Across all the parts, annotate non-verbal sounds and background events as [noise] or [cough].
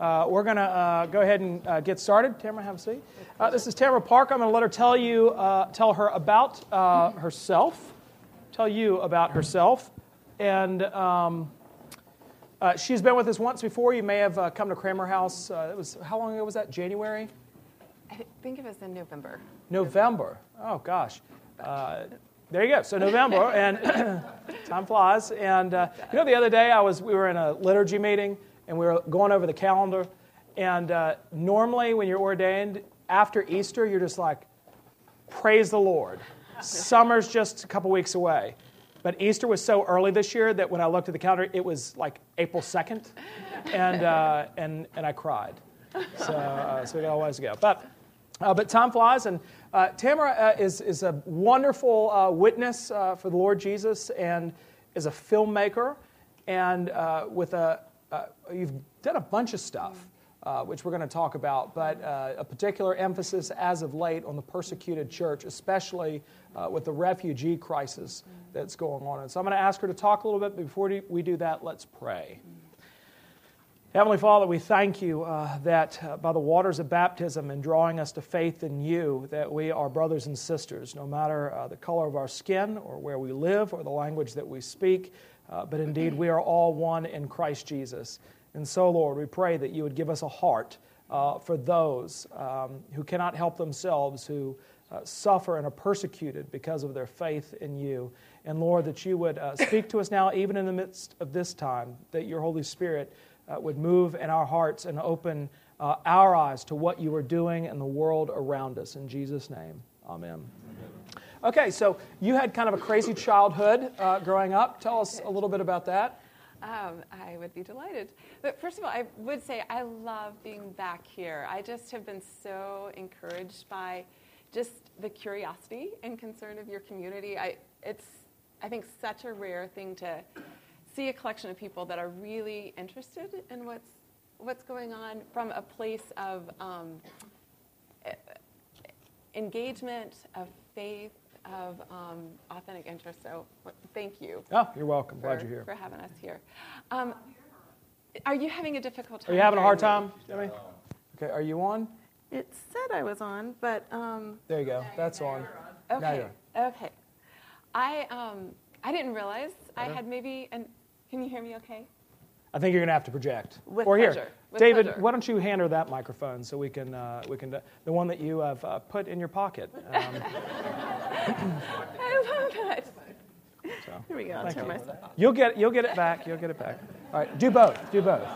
Uh, we're going to uh, go ahead and uh, get started. Tamara, have a seat. Uh, this is Tamara Park. I'm going to let her tell you, uh, tell her about uh, herself, tell you about herself, and um, she's been with us once before. You may have come to Cranmer House. it was how long ago was that? January. I think it was in November. November. Oh gosh. there you go. So November, and [coughs] time flies. And you know, the other day I was we were in a liturgy meeting and we were going over the calendar. And uh, normally, when you're ordained after Easter, you're just like, praise the Lord. Summer's just a couple weeks away. But Easter was so early this year that when I looked at the calendar, it was like April 2nd, and, uh, and, and I cried. So, uh, so we got a ways to go. But, uh, but time flies, and uh, Tamara uh, is, is a wonderful uh, witness for the Lord Jesus and is a filmmaker and with a, uh, you've done a bunch of stuff, uh, which we're going to talk about, but uh, a particular emphasis as of late on the persecuted church, especially uh, with the refugee crisis that's going on. And so I'm going to ask her to talk a little bit. But before we do that, let's pray. Heavenly Father, we thank you uh, that uh, by the waters of baptism and drawing us to faith in you, that we are brothers and sisters, no matter uh, the color of our skin or where we live or the language that we speak. Uh, but indeed, we are all one in Christ Jesus. And so, Lord, we pray that you would give us a heart uh, for those um, who cannot help themselves, who uh, suffer and are persecuted because of their faith in you. And Lord, that you would uh, speak to us now, even in the midst of this time, that your Holy Spirit uh, would move in our hearts and open uh, our eyes to what you are doing in the world around us. In Jesus' name, amen. Okay, so you had kind of a crazy childhood uh, growing up. Tell us a little bit about that. Um, I would be delighted. But first of all, I would say I love being back here. I just have been so encouraged by just the curiosity and concern of your community. I, it's, I think, such a rare thing to see a collection of people that are really interested in what's, what's going on from a place of um, engagement, of faith, of um, authentic interest. So thank you. Oh, you're welcome. For, Glad you're here. For having us here. Um, are you having a difficult time? Are you having a hard time, Jimmy? Okay, are you on? It said I was on, but. Um, there you go. That's on. on. Okay. Okay. I, um, I didn't realize I had maybe. An, can you hear me okay? I think you're going to have to project. With or pleasure. here, With David, pleasure. why don't you hand her that microphone so we can uh, we can uh, the one that you have uh, put in your pocket. [laughs] Um, I love that. so, Here we go. I'll thank turn you. myself off. You'll get you'll get it back. You'll get it back. All right, do both. Do both.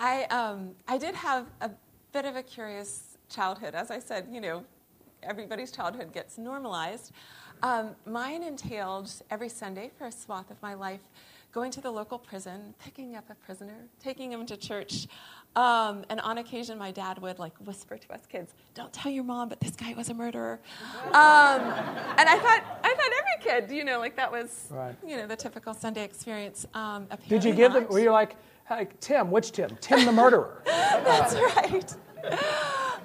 I um, I did have a bit of a curious childhood. As I said, you know, everybody's childhood gets normalized. Um, mine entailed every Sunday for a swath of my life going to the local prison, picking up a prisoner, taking him to church. Um, and on occasion, my dad would like whisper to us kids, "Don't tell your mom, but this guy was a murderer." Um, and I thought, I thought every kid, you know, like that was, Right. you know, the typical Sunday experience. Um, Did you give them? not. Were you like, hey, Tim? Which Tim? Tim the murderer. [laughs] That's right.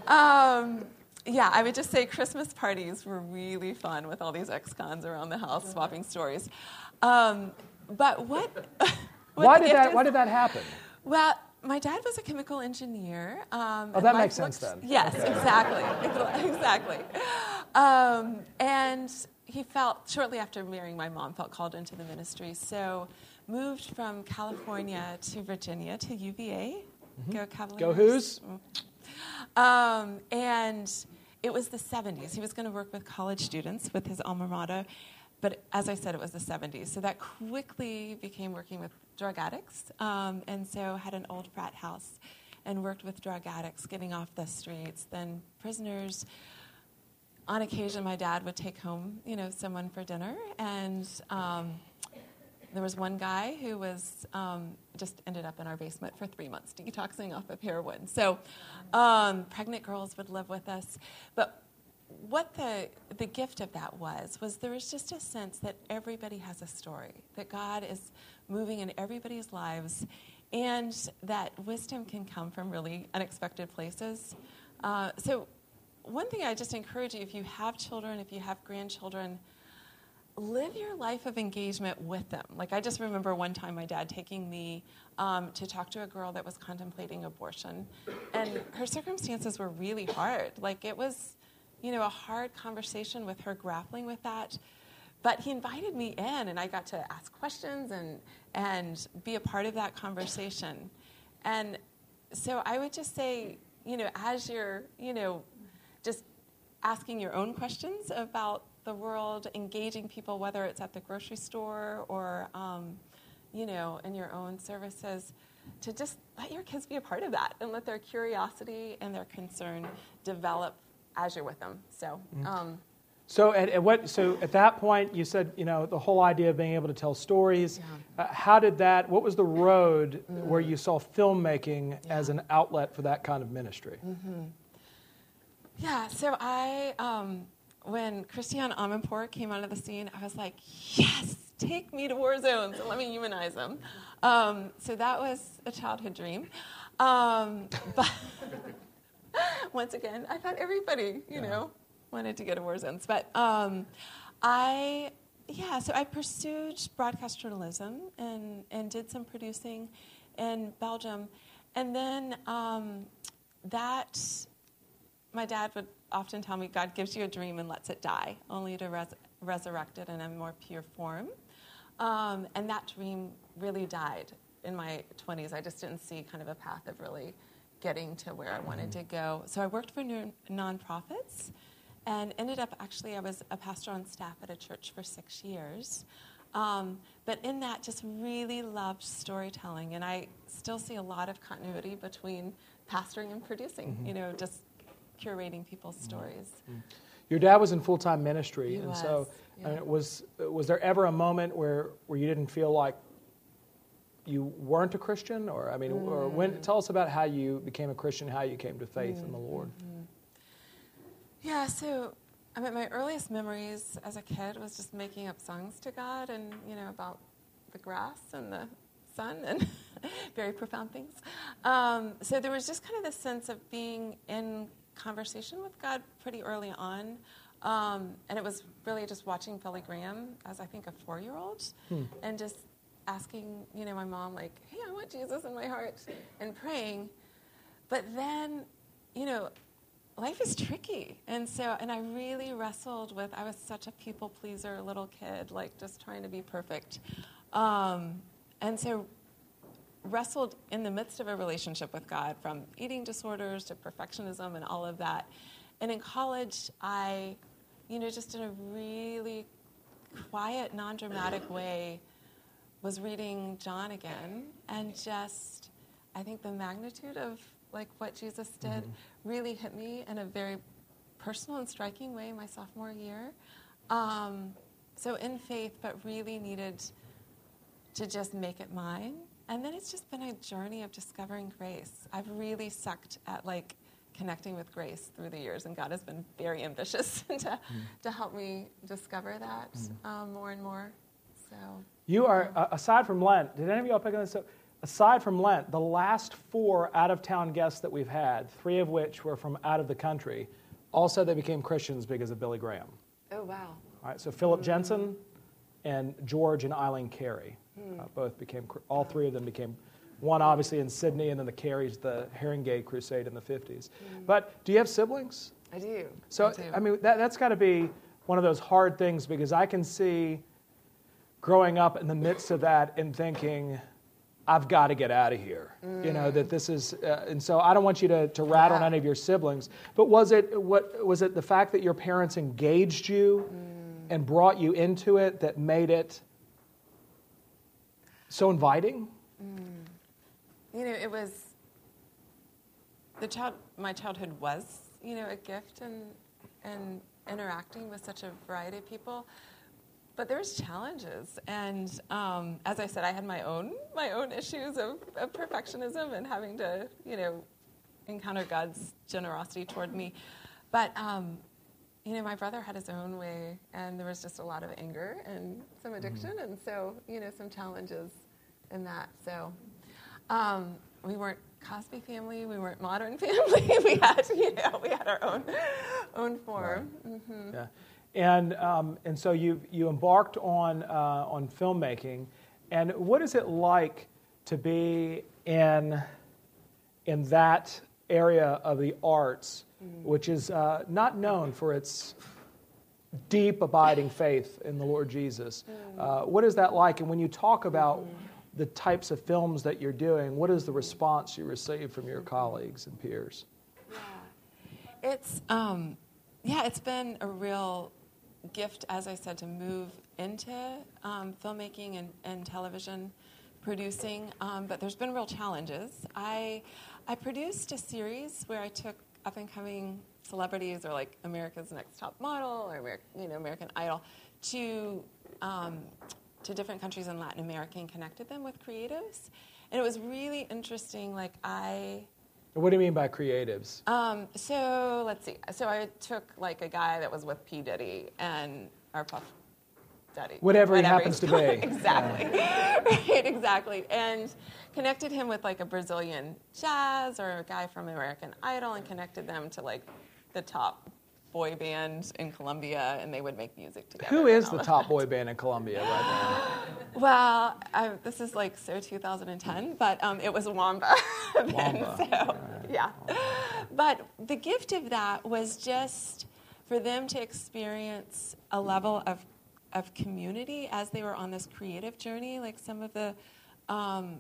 Um, yeah, I would just say Christmas parties were really fun with all these ex-cons around the house swapping stories. Um, but what? [laughs] what why did that? is- Why did that happen? Well, my dad was a chemical engineer. Um, Oh, that makes sense looked- then. Yes, exactly, [laughs] exactly. Um, and he felt shortly after marrying my mom felt called into the ministry, so moved from California to Virginia to UVA. Go Cavaliers. Mm-hmm. Go Who's? Um, and it was the 70s. He was going to work with college students with his alma mater. But as I said, it was the 70s. So that quickly became working with drug addicts. Um, and so had an old frat house and worked with drug addicts getting off the streets, then prisoners. On occasion, my dad would take home, you know, someone for dinner, and um, there was one guy who was um, just ended up in our basement for three months detoxing off of heroin. So um, pregnant girls would live with us. But what the, the gift of that was, was there was just a sense that everybody has a story, that God is moving in everybody's lives, and that wisdom can come from really unexpected places. Uh, so one thing I just encourage you, if you have children, if you have grandchildren, live your life of engagement with them. Like, I just remember one time my dad taking me um, to talk to a girl that was contemplating abortion, and her circumstances were really hard. Like, it was, you know, a hard conversation with her grappling with that. But he invited me in, and I got to ask questions and, and be a part of that conversation. And so I would just say, you know, as you're, you know, just asking your own questions about the world, engaging people, whether it's at the grocery store or, um, you know, in your own services, to just let your kids be a part of that and let their curiosity and their concern develop as you're with them. So. Mm-hmm. Um, so at, at, what? So at that point, you said you know the whole idea of being able to tell stories. Yeah. Uh, how did that? What was the road mm. where you saw filmmaking yeah. as an outlet for that kind of ministry? Mm-hmm. Yeah. So I um, when Christiane Amanpour came onto the scene, I was like, yes, take me to war zones and let me humanize them. Um, so that was a childhood dream. Um, [laughs] but [laughs] once again, I thought everybody, you yeah. know, wanted to go to war zones. But um, I, yeah, so I pursued broadcast journalism and, and did some producing in Belgium. And then um, that, my dad would often tell me God gives you a dream and lets it die, only to res- resurrect it in a more pure form. Um, and that dream really died in my 20s. I just didn't see kind of a path of really getting to where I wanted to go. So I worked for new nonprofits and ended up actually, I was a pastor on staff at a church for six years. Um, but in that, just really loved storytelling. And I still see a lot of continuity between pastoring and producing, mm-hmm. you know, just curating people's mm-hmm. stories. Mm-hmm. Your dad was in full time ministry, he and was, so yeah. I mean, was was there ever a moment where where you didn't feel like you weren't a Christian, or I mean, mm. or when? Mm. Tell us about how you became a Christian, how you came to faith mm. in the Lord. Mm-hmm. Yeah, so I mean, my earliest memories as a kid was just making up songs to God, and you know about the grass and the sun and [laughs] very profound things. Um, so there was just kind of this sense of being in conversation with God pretty early on. Um, and it was really just watching Billy Graham as I think a four year old hmm. and just asking, you know, my mom, like, hey, I want Jesus in my heart and praying. But then, you know, life is tricky. And so, and I really wrestled with, I was such a people pleaser little kid, like just trying to be perfect. Um, and so wrestled in the midst of a relationship with God, from eating disorders to perfectionism and all of that. And in college, I, you know, just in a really quiet, non dramatic way, was reading John again and just, I think the magnitude of like what Jesus did mm-hmm. really hit me in a very personal and striking way my sophomore year. Um, so in faith, but really needed to just make it mine and then it's just been a journey of discovering grace. I've really sucked at like connecting with grace through the years, and God has been very ambitious [laughs] to, mm. to help me discover that mm. um, more and more. So you are uh, aside from Lent. Did any of y'all pick on this up? Aside from Lent, the last four out of town guests that we've had, three of which were from out of the country, all said they became Christians because of Billy Graham. Oh wow! All right, so Phillip mm. Jensen and George and Eileen Carey. Uh, both became, all three of them became, one obviously in Sydney, and then the Careys, the Harringay Crusade in the 50s. Mm. But do you have siblings? I do. So, I, do. I mean, that, that's got to be one of those hard things because I can see growing up in the midst of that and thinking, I've got to get out of here. Mm. You know that this is, uh, and so I don't want you to, to rat yeah. on any of your siblings. But was it what was it the fact that your parents engaged you mm. and brought you into it that made it so inviting? Mm. You know, it was the child. My childhood was, you know, a gift and and interacting with such a variety of people. But there's challenges, and um, as I said, I had my own my own issues of, of perfectionism and having to, you know, encounter God's generosity toward me. But um, you know, my brother had his own way, and there was just a lot of anger and some mm-hmm. addiction, mm-hmm. and so, you know, some challenges in that. So um, we weren't Cosby family, we weren't Modern [laughs] family. we had, you know, we had our own own form. Right. Mm-hmm. Yeah. And um, and so you you embarked on uh, on filmmaking, and what is it like to be in in that area of the arts, mm-hmm. which is uh, not known for its deep abiding faith in the Lord Jesus? Mm-hmm. Uh, what is that like? And when you talk about mm-hmm. the types of films that you're doing, what is the response you receive from your colleagues and peers? Yeah, it's um, yeah, it's been a real gift, as I said, to move into um, filmmaking and, and, television producing, um, but there's been real challenges. I, I produced a series where I took up and coming celebrities or like America's Next Top Model or you know, American Idol to, um, to different countries in Latin America and connected them with creatives. And it was really interesting. Like, I what do you mean by creatives? Um, so let's see. So I took like a guy that was with P Diddy and our Puff Daddy. Whatever, whatever he happens to be. [laughs] exactly. Yeah. right, exactly. And connected him with like a Brazilian jazz or a guy from American Idol and connected them to like the top boy band in Colombia, and they would make music together. Who is the top boy band in Colombia right now? [laughs] Well, I, this is like so 2010, but um, it was Wamba. [laughs] Wamba. so, yeah. But the gift of that was just for them to experience a level of of community as they were on this creative journey. Like some of the um,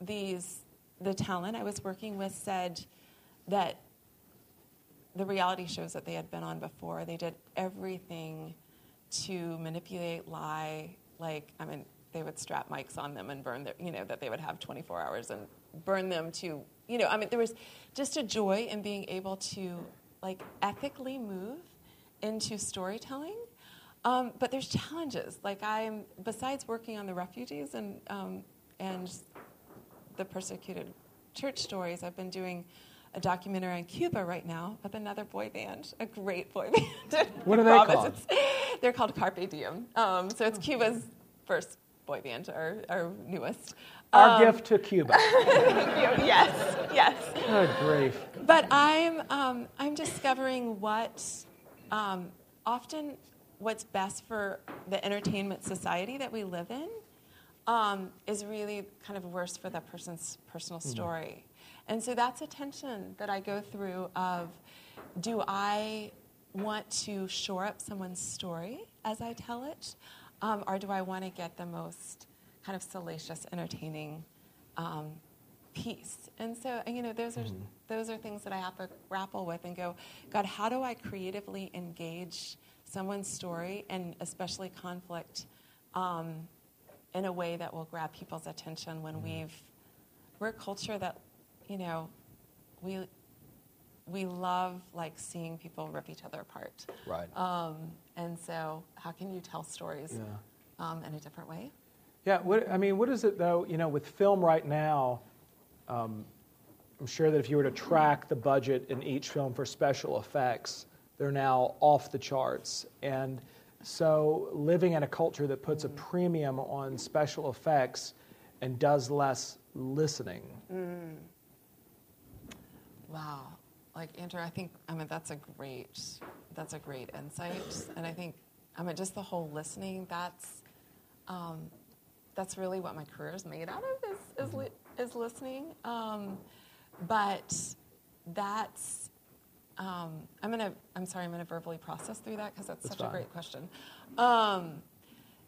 these the talent I was working with said that the reality shows that they had been on before, they did everything to manipulate, lie. Like, I mean, they would strap mics on them and burn their, you know, that they would have 24 hours and burn them to, you know, I mean, there was just a joy in being able to, like, ethically move into storytelling. Um, but there's challenges. Like, I'm, besides working on the refugees and, um, and the persecuted church stories, I've been doing a documentary on Cuba right now with another boy band, a great boy [laughs] band. What are they called? It's, they're called Carpe Diem. Um, so it's Cuba's first boy band, our, our newest. Our um, gift to Cuba. [laughs] Thank you. yes, yes. Good grief. But I'm, um, I'm discovering what um, often what's best for the entertainment society that we live in um, is really kind of worse for that person's personal hmm. story. And so that's a tension that I go through of do I want to shore up someone's story as I tell it, um, or do I want to get the most kind of salacious, entertaining um, piece? And so, you know, those are mm-hmm. those are things that I have to grapple with and go, God, how do I creatively engage someone's story and especially conflict um, in a way that will grab people's attention when mm-hmm. we've we're a culture that you know, we we love like seeing people rip each other apart. Right. Um, and so, how can you tell stories yeah. um, in a different way? Yeah. What, I mean, what is it though? You know, with film right now, um, I'm sure that if you were to track the budget in each film for special effects, they're now off the charts. And so, living in a culture that puts mm. a premium on special effects and does less listening. Mm Wow. Like Andrew, I think I mean that's a great that's a great insight, and I think I mean just the whole listening. That's um, that's really what my career is made out of is is, li- is listening. Um, but that's um, I'm gonna I'm sorry I'm gonna verbally process through that because that's, that's, such fine. a great question. Um,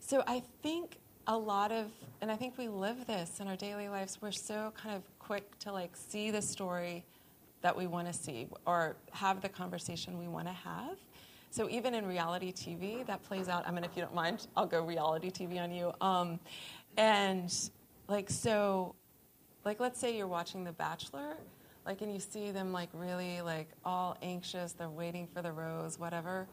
so I think a lot of and I think we live this in our daily lives. We're so kind of quick to like see the story that we want to see or have the conversation we want to have. So even in reality TV, that plays out. I mean, if you don't mind, I'll go reality TV on you. Um, and like so, like let's say you're watching The Bachelor, like and you see them like really like all anxious, they're waiting for the rose, whatever.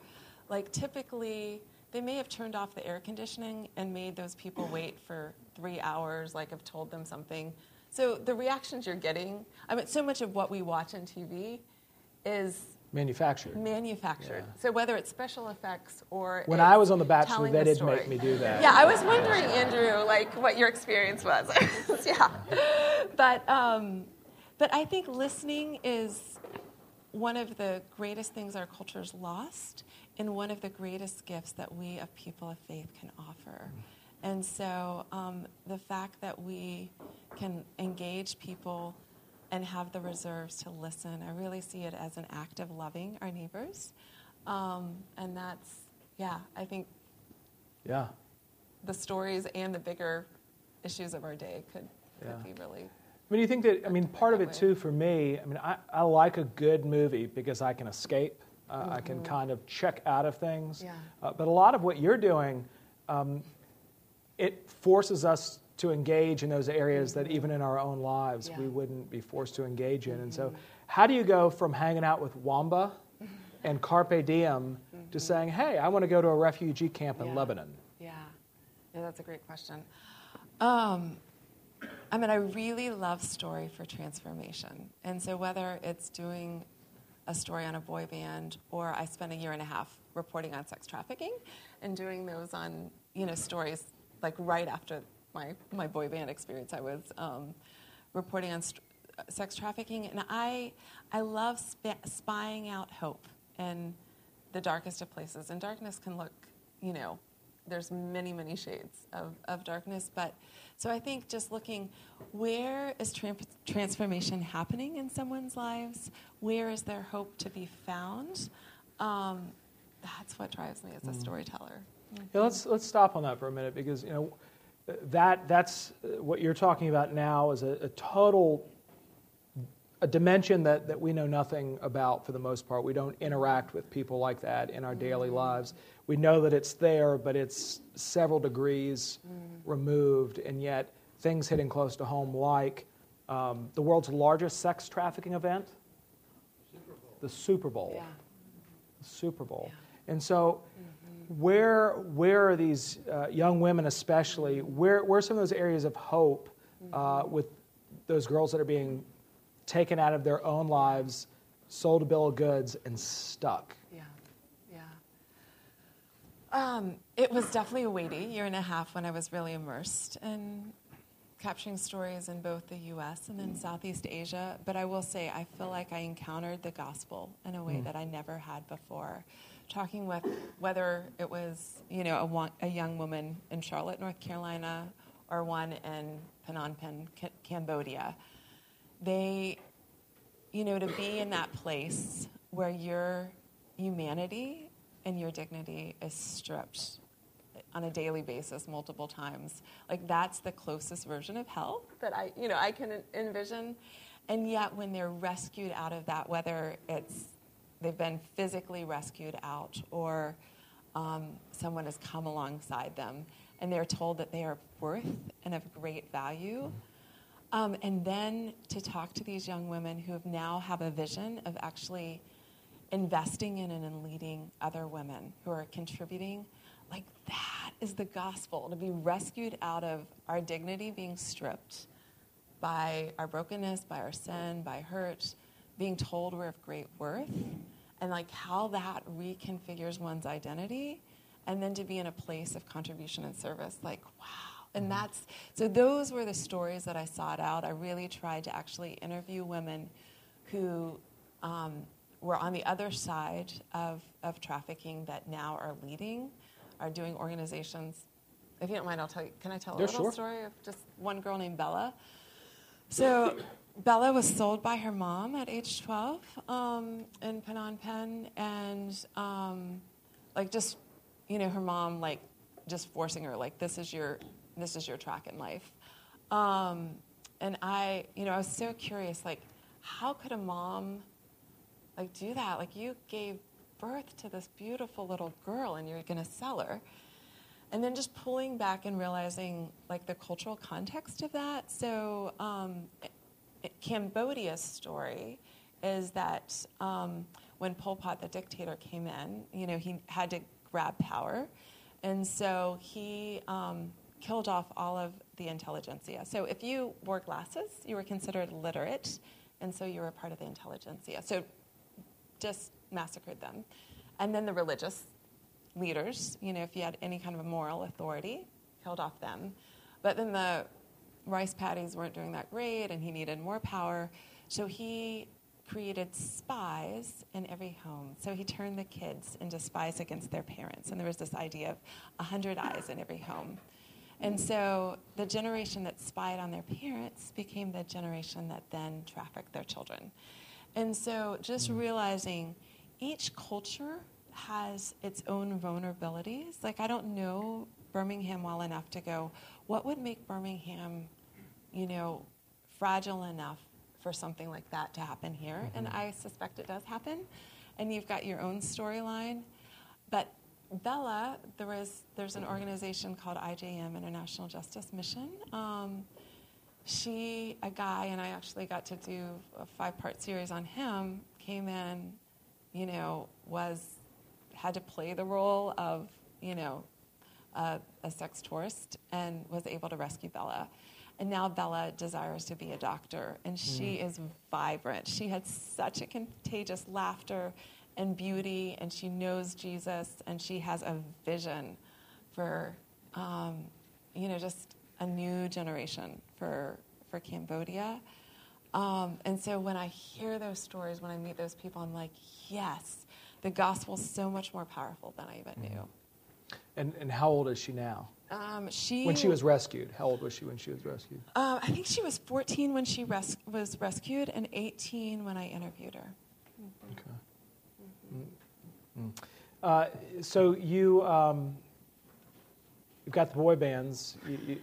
Like typically, they may have turned off the air conditioning and made those people wait for three hours. Like have told them something so the reactions you're getting, I mean, so much of what we watch on TV is manufactured. Manufactured. Yeah. So whether it's special effects or when I was on The Bachelor, they didn't make me do that. Yeah, I was wondering, Andrew, like what your experience was. [laughs] yeah, but um, but I think listening is one of the greatest things our culture's lost and one of the greatest gifts that we, of people of faith, can offer. And so um, the fact that we can engage people and have the reserves to listen, I really see it as an act of loving our neighbors. Um, and that's, yeah, I think yeah. the stories and the bigger issues of our day could, could Yeah. be really. I mean, you think that, I mean, part of it too for me, I mean, I, I like a good movie because I can escape. Uh, I can kind of check out of things. Yeah. Uh, but a lot of what you're doing, um, it forces us to engage in those areas that even in our own lives we wouldn't be forced to engage in. And so, how do you go from hanging out with Wamba and Carpe Diem to saying, hey, I want to go to a refugee camp in Yeah. Lebanon? Yeah, yeah, that's a great question. Um, I mean, I really love story for transformation, and so whether it's doing a story on a boy band, or I spent a year and a half reporting on sex trafficking, and doing those on you know stories like right after my my boy band experience, I was um, reporting on st- sex trafficking, and I I love sp- spying out hope in the darkest of places, and darkness can look you know there's many many shades of, of darkness but so i think just looking where is tran- transformation happening in someone's lives? Where is there hope to be found? Um, that's what drives me as a storyteller Yeah, let's let's stop on that for a minute because you know that that's uh, what you're talking about now is a, a total a dimension that, that we know nothing about for the most part. We don't interact with people like that in our daily lives. We know that it's there, but it's several degrees removed, and yet things hitting close to home, like um, the world's largest sex trafficking event, the Super Bowl. yeah the Super Bowl. And so, where where are these uh, young women, especially? Where where are some of those areas of hope uh, with those girls that are being taken out of their own lives, sold a bill of goods, and stuck? yeah yeah um, it was definitely a weighty year and a half when i was really immersed in capturing stories in both the us and then southeast asia but i will say i feel like i encountered the gospel in a way that i never had before talking with whether it was you know a, a young woman in charlotte north carolina or one in phnom penh Ca- cambodia. They you know, to be in that place where your humanity and your dignity is stripped on a daily basis multiple times like that's the closest version of hell that i you know i can envision. And yet when they're rescued out of that whether it's they've been physically rescued out or um, someone has come alongside them and they're told that they are worth and of great value. Um, and then to talk to these young women who have now have a vision of actually investing in and in leading other women who are contributing, like that is the gospel to be rescued out of our dignity being stripped by our brokenness, by our sin, by hurt, being told we're of great worth, and like how that reconfigures one's identity, and then to be in a place of contribution and service, like wow. And that's so. Those were the stories that I sought out. I really tried to actually interview women who um, were on the other side of, of trafficking that now are leading, are doing organizations. If you don't mind, I'll tell you. Can I tell a Yeah, little sure. story of just one girl named Bella? So Bella was sold by her mom at age 12 um, in Phnom Penh, and um, like just, you know, her mom like just forcing her like this is your this is your track in life. Um, and I, you know, I was so curious, like, how could a mom like do that? Like you gave birth to this beautiful little girl, and you're going to sell her and then just pulling back and realizing like the cultural context of that so um, cambodia's story is that um, when pol pot the dictator came in you know he had to grab power. And so he um, killed off all of the intelligentsia. So if you wore glasses you were considered literate and so you were part of the intelligentsia. So just massacred them. And then the religious leaders, you know, if you had any kind of a moral authority, killed off them. But then the rice paddies weren't doing that great and he needed more power. So he created spies in every home. So he turned the kids into spies against their parents. And there was this idea of a hundred eyes in every home. And so the generation that spied on their parents became the generation that then trafficked their children. And so just mm. realizing each culture has its own vulnerabilities. Like, I don't know Birmingham well enough to go, what would make Birmingham, you know, fragile enough for something like that to happen here? Mm-hmm. And I suspect it does happen. And you've got your own storyline. But Bella, there was, there's an organization called IJM, International Justice Mission. Um, she, a guy, and I actually got to do a five part series on him, came in, you know, was, had to play the role of, you know, a, a sex tourist and was able to rescue Bella. And now Bella desires to be a doctor, and she mm. is vibrant. She had such a contagious laughter and beauty, and she knows Jesus, and she has a vision for, um, you know, just a new generation for for Cambodia. Um, and so when I hear those stories, when I meet those people, I'm like, yes, the gospel's so much more powerful than I even knew. Mm-hmm. And and how old is she now? Um, she when she was rescued. How old was she when she was rescued? Uh, I think she was 14 when she res- was rescued, and 18 when I interviewed her. Okay. Mm. Uh, so you um, you've got the boy bands, you, you,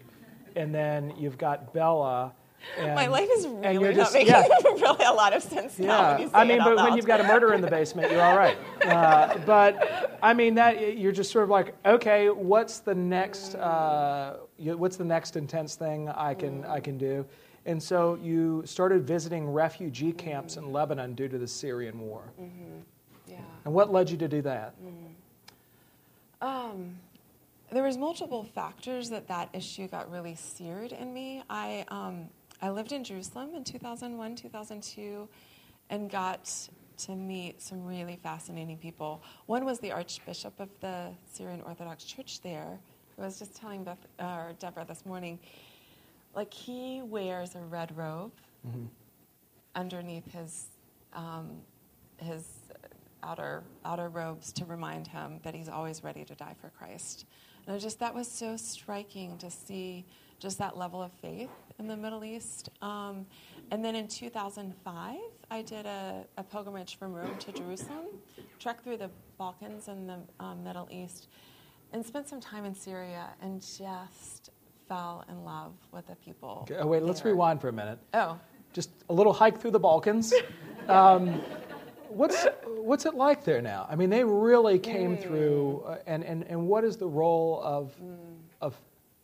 and then you've got Bella. And, My life is really just, not making yeah. [laughs] really a lot of sense yeah. now. When I mean, but when you've got a murder in the basement, you're all right. [laughs] Uh, but I mean, that you're just sort of like, okay, what's the next? Uh, what's the next intense thing I can I can do? And so you started visiting refugee camps in Lebanon due to the Syrian war. Mm-hmm. Yeah. And what led you to do that? Mm. Um, there was multiple factors that that issue got really seared in me. I um, I lived in Jerusalem in 2001, 2002, and got to meet some really fascinating people. One was the Archbishop of the Syrian Orthodox Church there, who I was just telling Beth, or Deborah this morning. Like he wears a red robe mm-hmm. underneath his um, his outer outer robes to remind him that he's always ready to die for Christ. And just that was so striking to see just that level of faith in the Middle East. Um, and then in 2005, I did a, a, pilgrimage from Rome to Jerusalem, trekked through the Balkans and the um, Middle East, and spent some time in Syria and just fell in love with the people. Okay, oh, wait, there. let's rewind for a minute. Oh. Just a little hike through the Balkans. [laughs] Um, what's what's it like there now? I mean, they really came mm. through, uh, and, and and what is the role of mm. of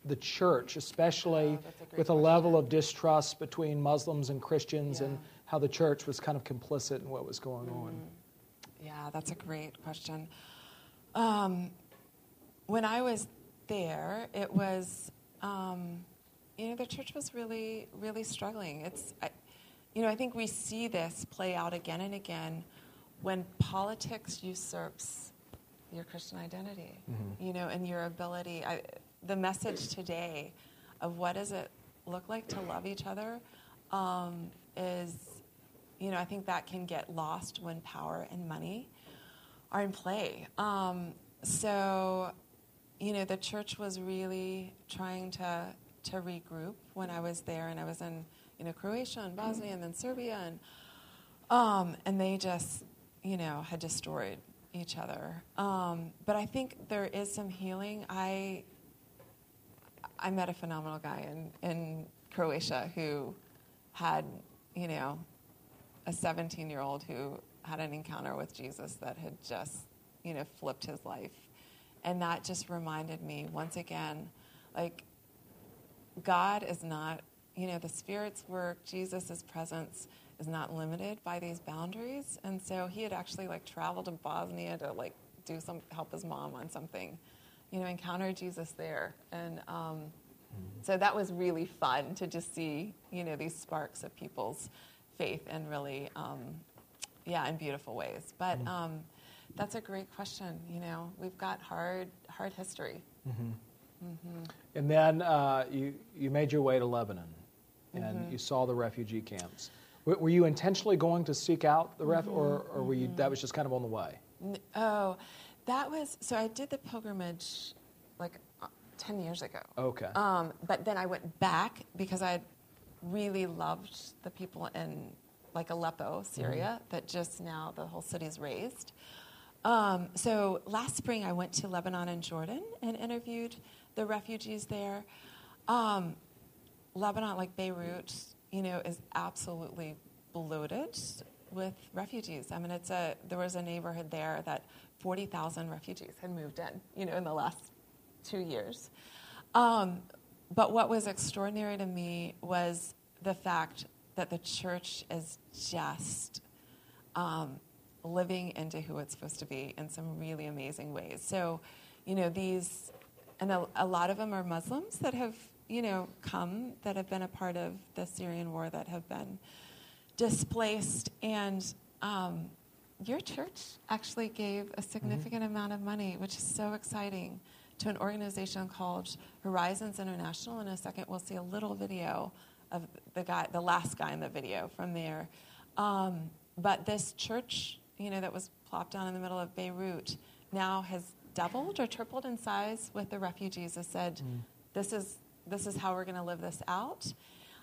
the church, especially oh, a with a level of distrust between Muslims and Christians, yeah. and how the church was kind of complicit in what was going mm. on? Yeah, that's a great question. Um, when I was there, it was, um, you know, the church was really, really struggling. It's, I, you know, I think we see this play out again and again when politics usurps your Christian identity, mm-hmm. you know, and your ability. I, the message today of what does it look like to love each other um, is, you know, I think that can get lost when power and money are in play. Um, so, you know, the church was really trying to to regroup when I was there, and I was in you know Croatia and Bosnia and then Serbia, and um, and they just you know, had destroyed each other. Um, but I think there is some healing. I I met a phenomenal guy in, in Croatia who had, you know, a 17 year old who had an encounter with Jesus that had just, you know, flipped his life. And that just reminded me once again, like, God is not, you know, the Spirit's work, Jesus' presence is not limited by these boundaries. And so he had actually like traveled to Bosnia to like do some help his mom on something, you know, encounter Jesus there. And um, so that was really fun to just see, you know, these sparks of people's faith in really, um, yeah, in beautiful ways. But mm-hmm. um, that's a great question. You know, we've got hard, hard history. Mm-hmm. Mm-hmm. And then uh, you, you made your way to Lebanon and mm-hmm. you saw the refugee camps. W- Were you intentionally going to seek out the ref, or, or were you that was just kind of on the way? Oh, that was so. I did the pilgrimage like uh, ten years ago. Okay. Um, but then I went back because I really loved the people in like Aleppo, Syria, that just now the whole city is razed. Um, so last spring I went to Lebanon and Jordan and interviewed the refugees there. Um, Lebanon, like Beirut, you know, is absolutely bloated with refugees. I mean, it's a there was a neighborhood there that forty thousand refugees had moved in, you know, in the last two years. Um, but what was extraordinary to me was the fact that the church is just um, living into who it's supposed to be in some really amazing ways. So, you know, these, and a, a lot of them are Muslims that have, you know, come, that have been a part of the Syrian war, that have been displaced. And um, your church actually gave a significant amount of money, which is so exciting, to an organization called Horizons International. In a second, we'll see a little video of the guy, the last guy in the video from there. Um, but this church, you know, that was plopped down in the middle of Beirut, now has doubled or tripled in size with the refugees. Has said, "This is this is how we're going to live this out."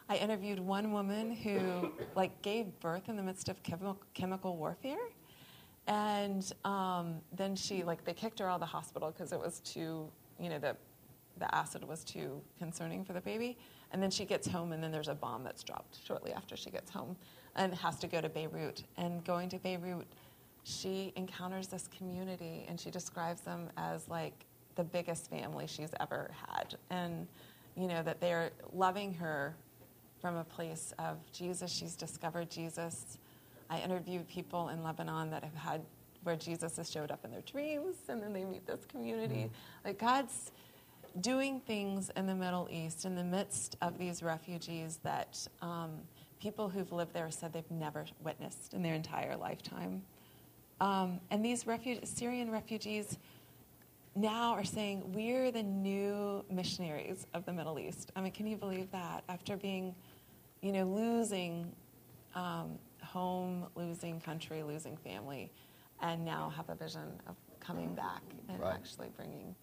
I interviewed one woman who like gave birth in the midst of chemical warfare, and um, then she like they kicked her out of the hospital because it was too, you know, the the acid was too concerning for the baby. And then she gets home, and then there's a bomb that's dropped shortly after she gets home, and has to go to Beirut. And going to Beirut, she encounters this community, and she describes them as like the biggest family she's ever had, and you know that they're loving her from a place of Jesus. She's discovered Jesus. I interviewed people in Lebanon that have had where Jesus has showed up in their dreams, and then they meet this community. Like God's doing things in the Middle East in the midst of these refugees that um, people who've lived there said they've never witnessed in their entire lifetime. Um, and these Syrian refugees now are saying, We're the new missionaries of the Middle East. I mean, can you believe that? After being, you know, losing um, home, losing country, losing family, and now have a vision of coming back and Right. actually bringing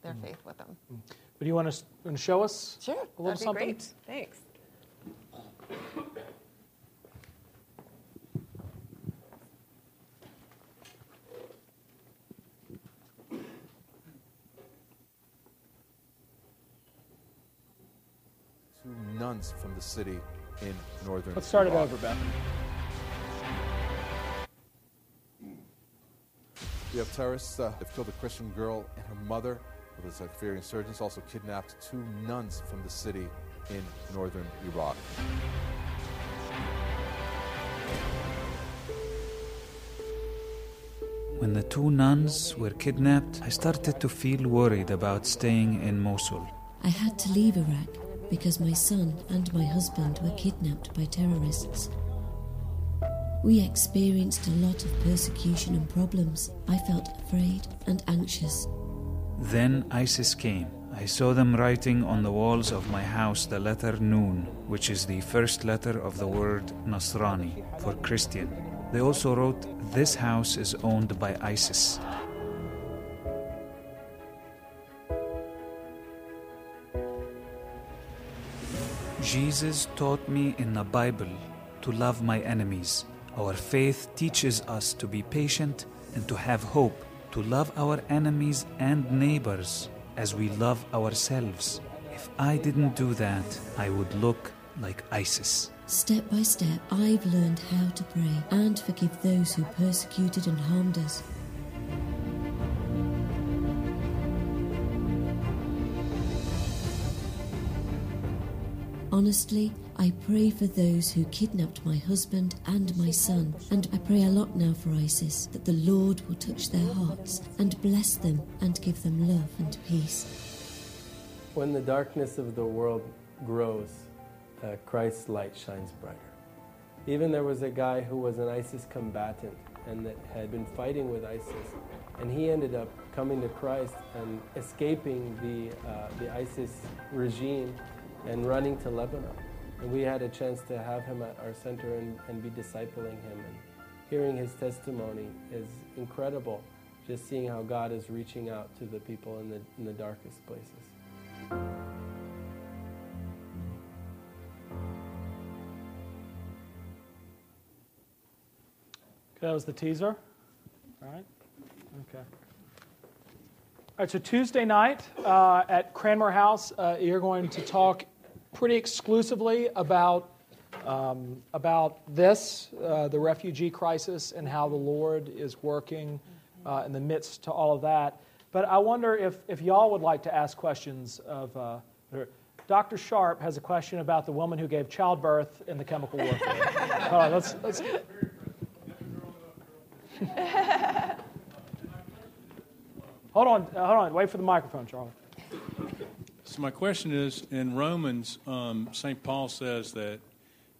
their mm. faith with them. Mm. But do you want to, want to show us? Sure, A little that'd be something? great. Thanks. Two nuns from the city in northern. Let's start it over, Beth. We have terrorists uh, have killed a Christian girl and her mother. The Syrian insurgents also kidnapped two nuns from the city in northern Iraq. When the two nuns were kidnapped, I started to feel worried about staying in Mosul. I had to leave Iraq because my son and my husband were kidnapped by terrorists. We experienced a lot of persecution and problems. I felt afraid and anxious. Then ISIS came. I saw them writing on the walls of my house the letter Nun, which is the first letter of the word Nasrani for Christian. They also wrote, This house is owned by ISIS. Jesus taught me in the Bible to love my enemies. Our faith teaches us to be patient and to have hope, to love our enemies and neighbors as we love ourselves. If I didn't do that, I would look like ISIS. Step by step, I've learned how to pray and forgive those who persecuted and harmed us. Honestly, I pray for those who kidnapped my husband and my son, and I pray a lot now for ISIS that the Lord will touch their hearts and bless them and give them love and peace. When the darkness of the world grows, uh, Christ's light shines brighter. Even there was a guy who was an ISIS combatant and that had been fighting with ISIS, and he ended up coming to Christ and escaping the, uh, the ISIS regime and running to Lebanon. And we had a chance to have him at our center and, and be discipling him. And hearing his testimony is incredible, just seeing how God is reaching out to the people in the, in the darkest places. Okay, that was the teaser. All right. Okay. All right, so Tuesday night uh, at Cranmer House, uh, you're going to talk pretty exclusively about, um, about this, uh, the refugee crisis, and how the Lord is working uh, in the midst to all of that. But I wonder if, if y'all would like to ask questions of. Uh, Dr. Sharp has a question about the woman who gave childbirth in the chemical warfare. [laughs] All right, let's, let's, [laughs] hold on, hold on. Wait for the microphone, Charlie. So my question is, in Romans, um, St. Paul says that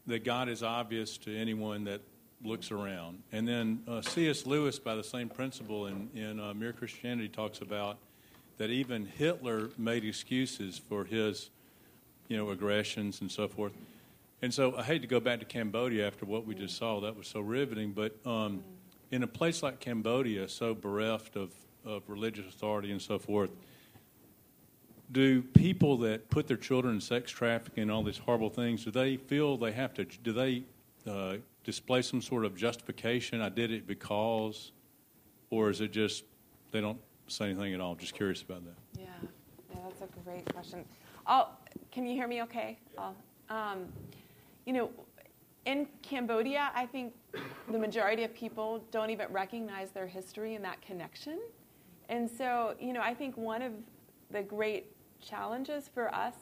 that God is obvious to anyone that looks around, and then uh, C.S. Lewis, by the same principle in in uh, Mere Christianity, talks about that even Hitler made excuses for his, you know, aggressions and so forth. And so I hate to go back to Cambodia after what we just saw. That was so riveting, but. Um, in a place like Cambodia, so bereft of, of religious authority and so forth, do people that put their children in sex trafficking and all these horrible things, do they feel they have to, do they uh, display some sort of justification? I did it because, or is it just they don't say anything at all? Just curious about that. Yeah, yeah that's a great question. I'll, can you hear me okay? Um, you know, in Cambodia, I think the majority of people don't even recognize their history and that connection. And so, you know, I think one of the great challenges for us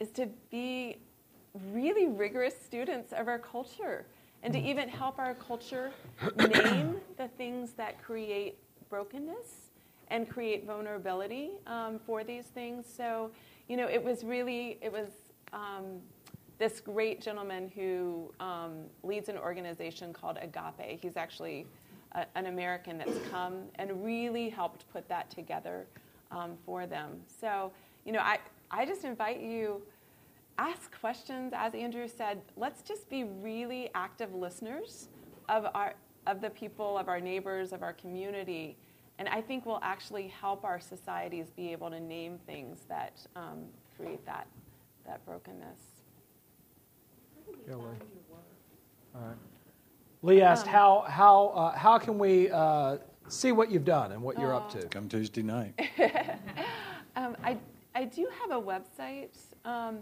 is to be really rigorous students of our culture and to even help our culture name [coughs] the things that create brokenness and create vulnerability um, for these things. So, you know, it was really, it was. Um, this great gentleman who um, leads an organization called Agape. He's actually a, an American that's come and really helped put that together um, for them. So, you know, I, I just invite you ask questions as andrew said let's just be really active listeners of our of the people of our neighbors of our community and i think we'll actually help our societies be able to name things that um, create that that brokenness yeah, Lee. All right. Lee asked, um, how, how, uh, how can we uh, see what you've done and what you're up to? Come Tuesday night. [laughs] um, I, I do have a website, um,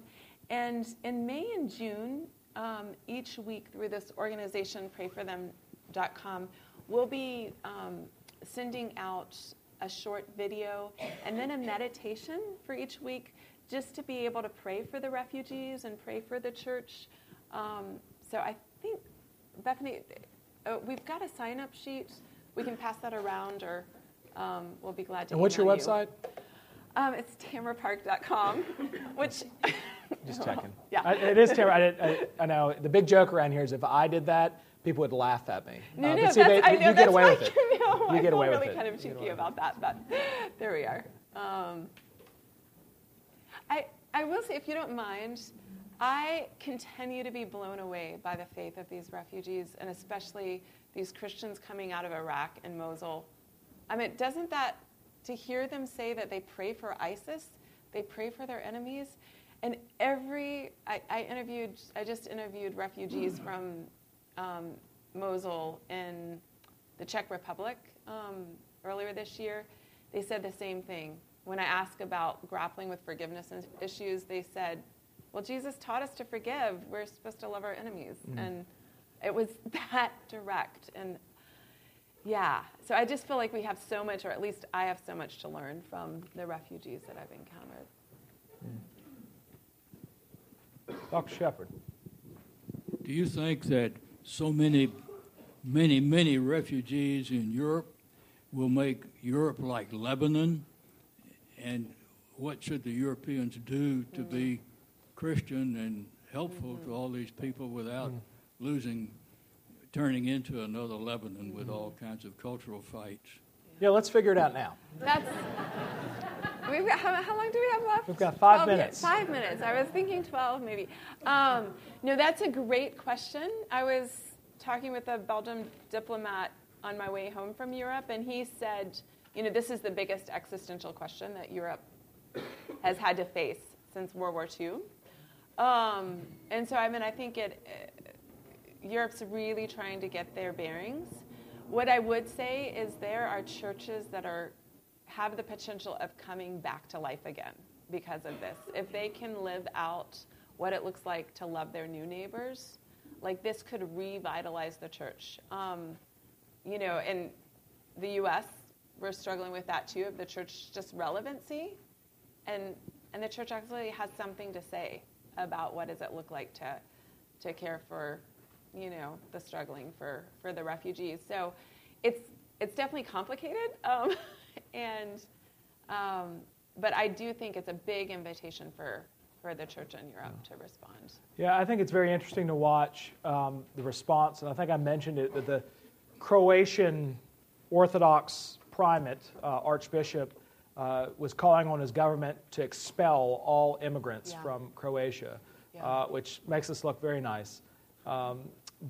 and in May and June, um, each week through this organization, prayforthem.com, we'll be um, sending out a short video and then a meditation for each week just to be able to pray for the refugees and pray for the church. Um, so I think, Bethany, uh, we've got a sign up sheet. We can pass that around, or um, we'll be glad to. And what's your website? You. Um, it's tamarapark.com, [laughs] which. [laughs] Just checking. [laughs] Yeah. I, it is Tamara. I, I, I, know. The big joke around here is if I did that, people would laugh at me. No, uh, no, see, they, I know, you get away with it. You get away really with it. really kind of cheeky about that, but there we are. Um, I, I will say, if you don't mind, I continue to be blown away by the faith of these refugees, and especially these Christians coming out of Iraq and Mosul. I mean, doesn't that, to hear them say that they pray for ISIS, they pray for their enemies, and every, I, I interviewed, I just interviewed refugees [clears throat] from um, Mosul in the Czech Republic um, earlier this year. They said the same thing. When I asked about grappling with forgiveness issues, they said, well, Jesus taught us to forgive. We're supposed to love our enemies. Mm. And it was [laughs] that direct. And yeah, so I just feel like we have so much, or at least I have so much to learn from the refugees that I've encountered. Mm. Dr. Shepard. Do you think that so many, many, many refugees in Europe will make Europe like Lebanon? And what should the Europeans do to mm. be Christian and helpful mm-hmm. to all these people without mm-hmm. losing, turning into another Lebanon mm-hmm. with all kinds of cultural fights. Yeah, let's figure it out now. That's We've got, how, how long do we have left? We've got five 12 minutes. Five minutes. I was thinking 12 maybe. Um, no, that's a great question. I was talking with a Belgian diplomat on my way home from Europe, and he said, you know, this is the biggest existential question that Europe has had to face since World War II. Um, and so, I mean, I think it, Europe's really trying to get their bearings. What I would say is there are churches that are have the potential of coming back to life again because of this. If they can live out what it looks like to love their new neighbors, like this could revitalize the church. Um, you know, in the U.S., we're struggling with that too of the church just relevancy, and and the church actually has something to say about what does it look like to to care for, you know, the struggling for for the refugees. So, it's it's definitely complicated, um, [laughs] and um, but I do think it's a big invitation for for the church in Europe to respond. Yeah, I think it's very interesting to watch um, the response, and I think I mentioned it that the Croatian Orthodox primate, uh, Archbishop, uh, was calling on his government to expel all immigrants Yeah. from Croatia, Yeah. uh, which makes us look very nice. Um,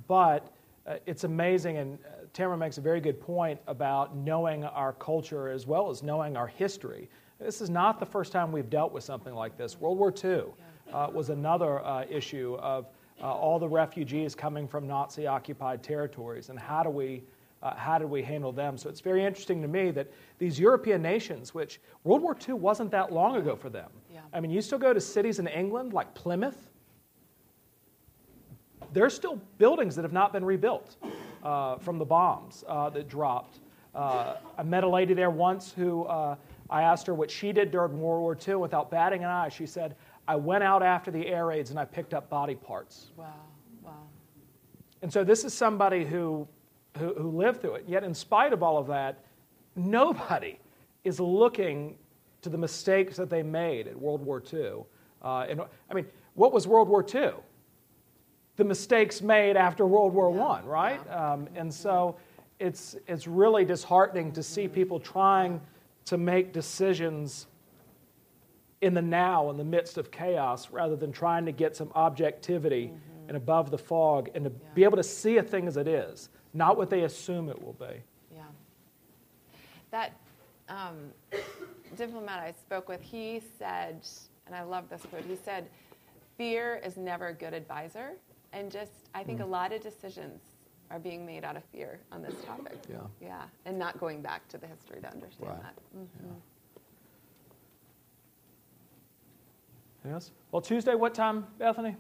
but uh, it's amazing, and uh, Tamara makes a very good point about knowing our culture as well as knowing our history. This is not the first time we've dealt with something like this. World War II uh, was another uh, issue of uh, all the refugees coming from Nazi occupied territories, and how do we uh, how do we handle them? So it's very interesting to me that these European nations, which World War II wasn't that long ago for them. Yeah. I mean, you still go to cities in England like Plymouth. There's still buildings that have not been rebuilt uh, from the bombs uh, that dropped. Uh, I met a lady there once who uh, I asked her what she did during World War II without batting an eye. She said, I went out after the air raids and I picked up body parts. Wow, wow. And so this is somebody who, who, who lived through it. Yet, in spite of all of that, nobody is looking to the mistakes that they made at World War II. Uh, and, I mean, what was World War II? The mistakes made after World War I, right? Um, and so it's, it's really disheartening to see people trying to make decisions in the now, in the midst of chaos, rather than trying to get some objectivity and above the fog and to be able to see a thing as it is, not what they assume it will be. Yeah. That um, [coughs] diplomat I spoke with, he said, and I love this quote, he said, fear is never a good advisor. And just, I think a lot of decisions are being made out of fear on this topic. Yeah. Yeah. And not going back to the history to understand Right. that. Mhm. Yes? Well, Tuesday, what time, Bethany? And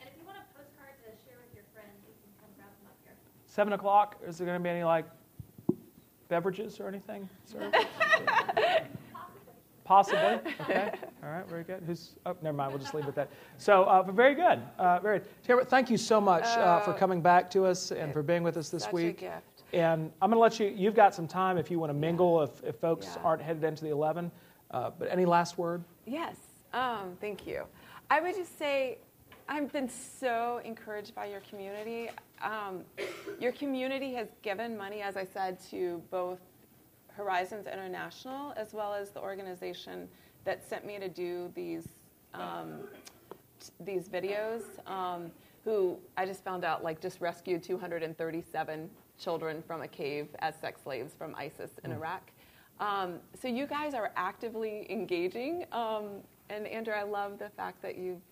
if you want a postcard to share with your friends, you can come grab them up here. 7 o'clock? Is there going to be any, like, beverages or anything? served? [laughs] Possibly. [laughs] Okay. All right. Very good. Who's? Oh, never mind. We'll just leave it at that. So, uh, but very good. Uh, very. Tamara, thank you so much uh, for Oh, coming back to us and for being with us this week. gift. And I'm going to let you. You've got some time if you want to mingle. If, if folks Yeah. aren't headed into the 11. Uh, but any last word? Yes, um, thank you. I would just say I've been so encouraged by your community. Um, your community has given money, as I said, to both Horizons International as well as the organization that sent me to do these um, t- these videos. Um, who I just found out like just rescued 237 children from a cave as sex slaves from ISIS in Iraq. Um, so you guys are actively engaging, um, and Andrew, I love the fact that you've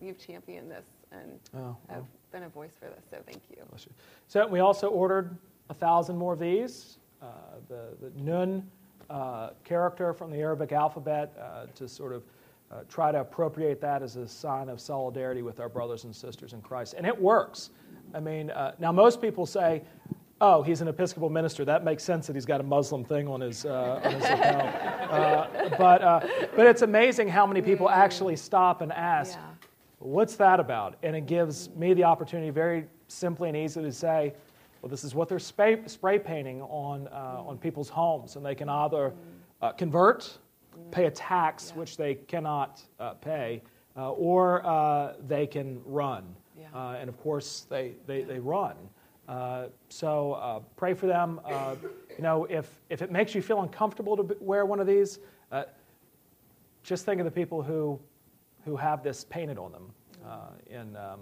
you've championed this and Oh, have been a voice for this. So thank you. So we also ordered a thousand more of these. Uh, the the Nun uh, character from the Arabic alphabet uh, to sort of uh, try to appropriate that as a sign of solidarity with our brothers and sisters in Christ, and it works. I mean, uh, now most people say. Oh, he's an Episcopal minister. That makes sense that he's got a Muslim thing on his, uh, on his lapel. Uh, but, uh, but it's amazing how many people actually stop and ask, Yeah. What's that about? And it gives me the opportunity very simply and easily to say, well, this is what they're spray, spray painting on, uh, on people's homes. And they can either uh, convert, pay a tax, which they cannot uh, pay, uh, or uh, they can run. Yeah. Uh, and of course, they, they, they run. Uh, so uh, pray for them. Uh, you know, if, if it makes you feel uncomfortable to wear one of these, uh, just think of the people who, who have this painted on them. Uh, and um,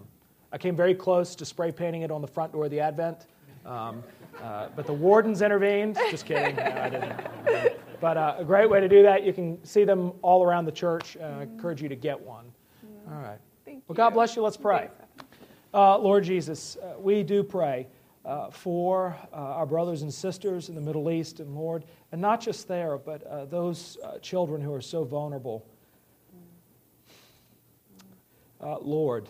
I came very close to spray painting it on the front door of the Advent, um, uh, but the wardens intervened. Just kidding. No, I didn't. But uh, a great way to do that. You can see them all around the church. Uh, I encourage you to get one. All right. Thank Well, God bless you. Let's pray. Uh, Lord Jesus, uh, we do pray uh, for uh, our brothers and sisters in the Middle East, and Lord, and not just there, but uh, those uh, children who are so vulnerable. Uh, Lord,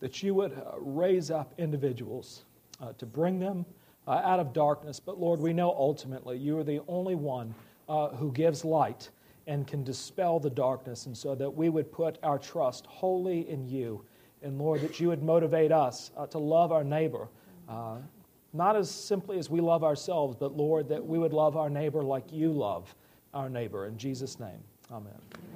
that you would uh, raise up individuals uh, to bring them uh, out of darkness. But Lord, we know ultimately you are the only one uh, who gives light and can dispel the darkness, and so that we would put our trust wholly in you. And Lord, that you would motivate us uh, to love our neighbor, uh, not as simply as we love ourselves, but Lord, that we would love our neighbor like you love our neighbor. In Jesus' name, amen.